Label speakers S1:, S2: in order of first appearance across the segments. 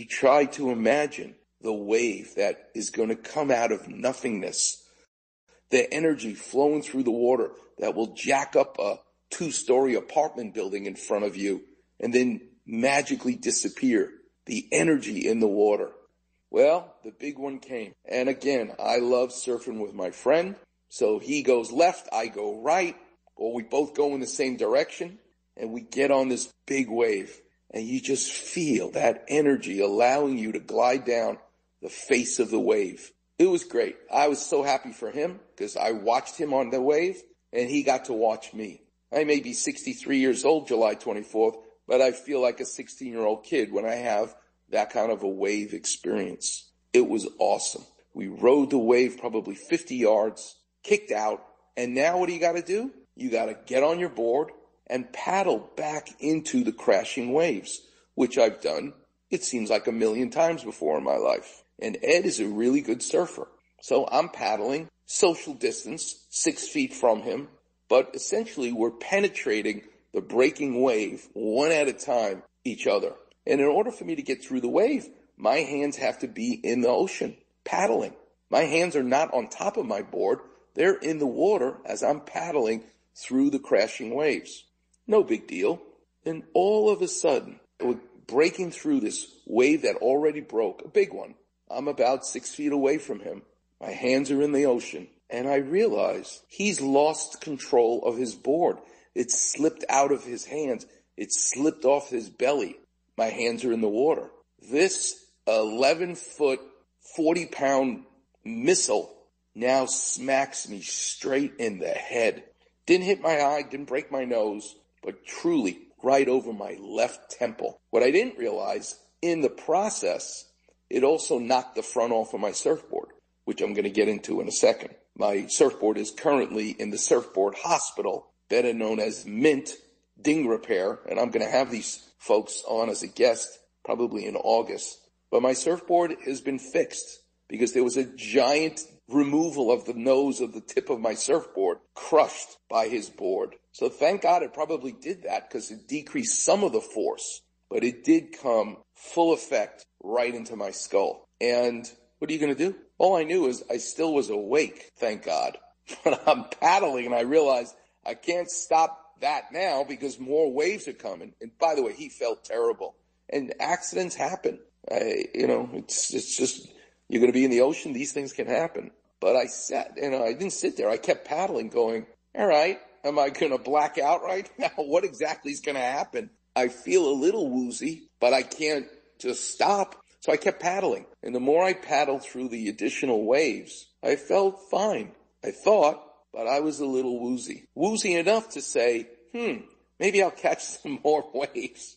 S1: you try to imagine the wave that is going to come out of nothingness, the energy flowing through the water that will jack up a two story apartment building in front of you and then magically disappear. The energy in the water. Well, the big one came. And again, I love surfing with my friend. So he goes left, I go right, or we both go in the same direction and we get on this big wave and you just feel that energy allowing you to glide down the face of the wave. It was great. I was so happy for him because I watched him on the wave and he got to watch me. I may be 63 years old July 24th, but I feel like a 16 year old kid when I have that kind of a wave experience. It was awesome. We rode the wave probably 50 yards, kicked out, and now what do you gotta do? You gotta get on your board and paddle back into the crashing waves, which I've done, it seems like a million times before in my life. And Ed is a really good surfer. So I'm paddling, social distance, six feet from him, but essentially we're penetrating the breaking wave one at a time each other. And in order for me to get through the wave, my hands have to be in the ocean, paddling. My hands are not on top of my board. They're in the water as I'm paddling through the crashing waves. No big deal. And all of a sudden, breaking through this wave that already broke, a big one. I'm about six feet away from him. My hands are in the ocean and I realize he's lost control of his board. It slipped out of his hands. It slipped off his belly. My hands are in the water. This 11 foot, 40 pound missile now smacks me straight in the head. Didn't hit my eye, didn't break my nose, but truly right over my left temple. What I didn't realize in the process, it also knocked the front off of my surfboard, which I'm going to get into in a second. My surfboard is currently in the surfboard hospital, better known as Mint Ding Repair, and I'm going to have these folks on as a guest probably in August. But my surfboard has been fixed because there was a giant removal of the nose of the tip of my surfboard crushed by his board. So thank God it probably did that because it decreased some of the force, but it did come full effect right into my skull. And what are you going to do? All I knew is I still was awake, thank God. But I'm paddling and I realized I can't stop that now because more waves are coming. And by the way, he felt terrible and accidents happen. I, you know, it's, it's just, you're going to be in the ocean. These things can happen. But I sat, you know, I didn't sit there. I kept paddling going, all right, am I going to black out right now? What exactly is going to happen? I feel a little woozy, but I can't just stop. So I kept paddling. And the more I paddled through the additional waves, I felt fine. I thought, but I was a little woozy. Woozy enough to say, hmm, maybe I'll catch some more waves.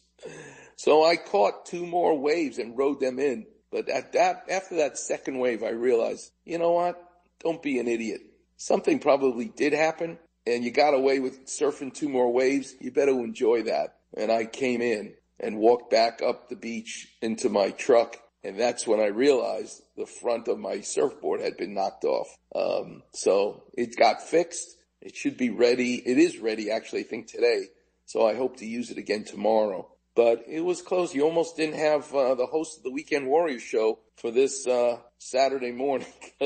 S1: So I caught two more waves and rode them in. But at that, after that second wave, I realized, you know what? Don't be an idiot. Something probably did happen and you got away with surfing two more waves. You better enjoy that. And I came in and walked back up the beach into my truck. And that's when I realized the front of my surfboard had been knocked off. Um, so it got fixed. It should be ready. It is ready actually, I think today. So I hope to use it again tomorrow. But it was close. You almost didn't have uh, the host of the Weekend Warriors show for this uh, Saturday morning.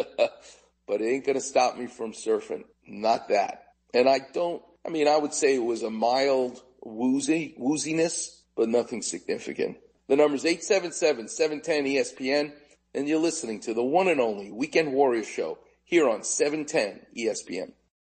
S1: but it ain't gonna stop me from surfing. Not that. And I don't, I mean, I would say it was a mild woozy, wooziness, but nothing significant. The number's 877-710-ESPN, and you're listening to the one and only Weekend Warriors show here on 710 ESPN.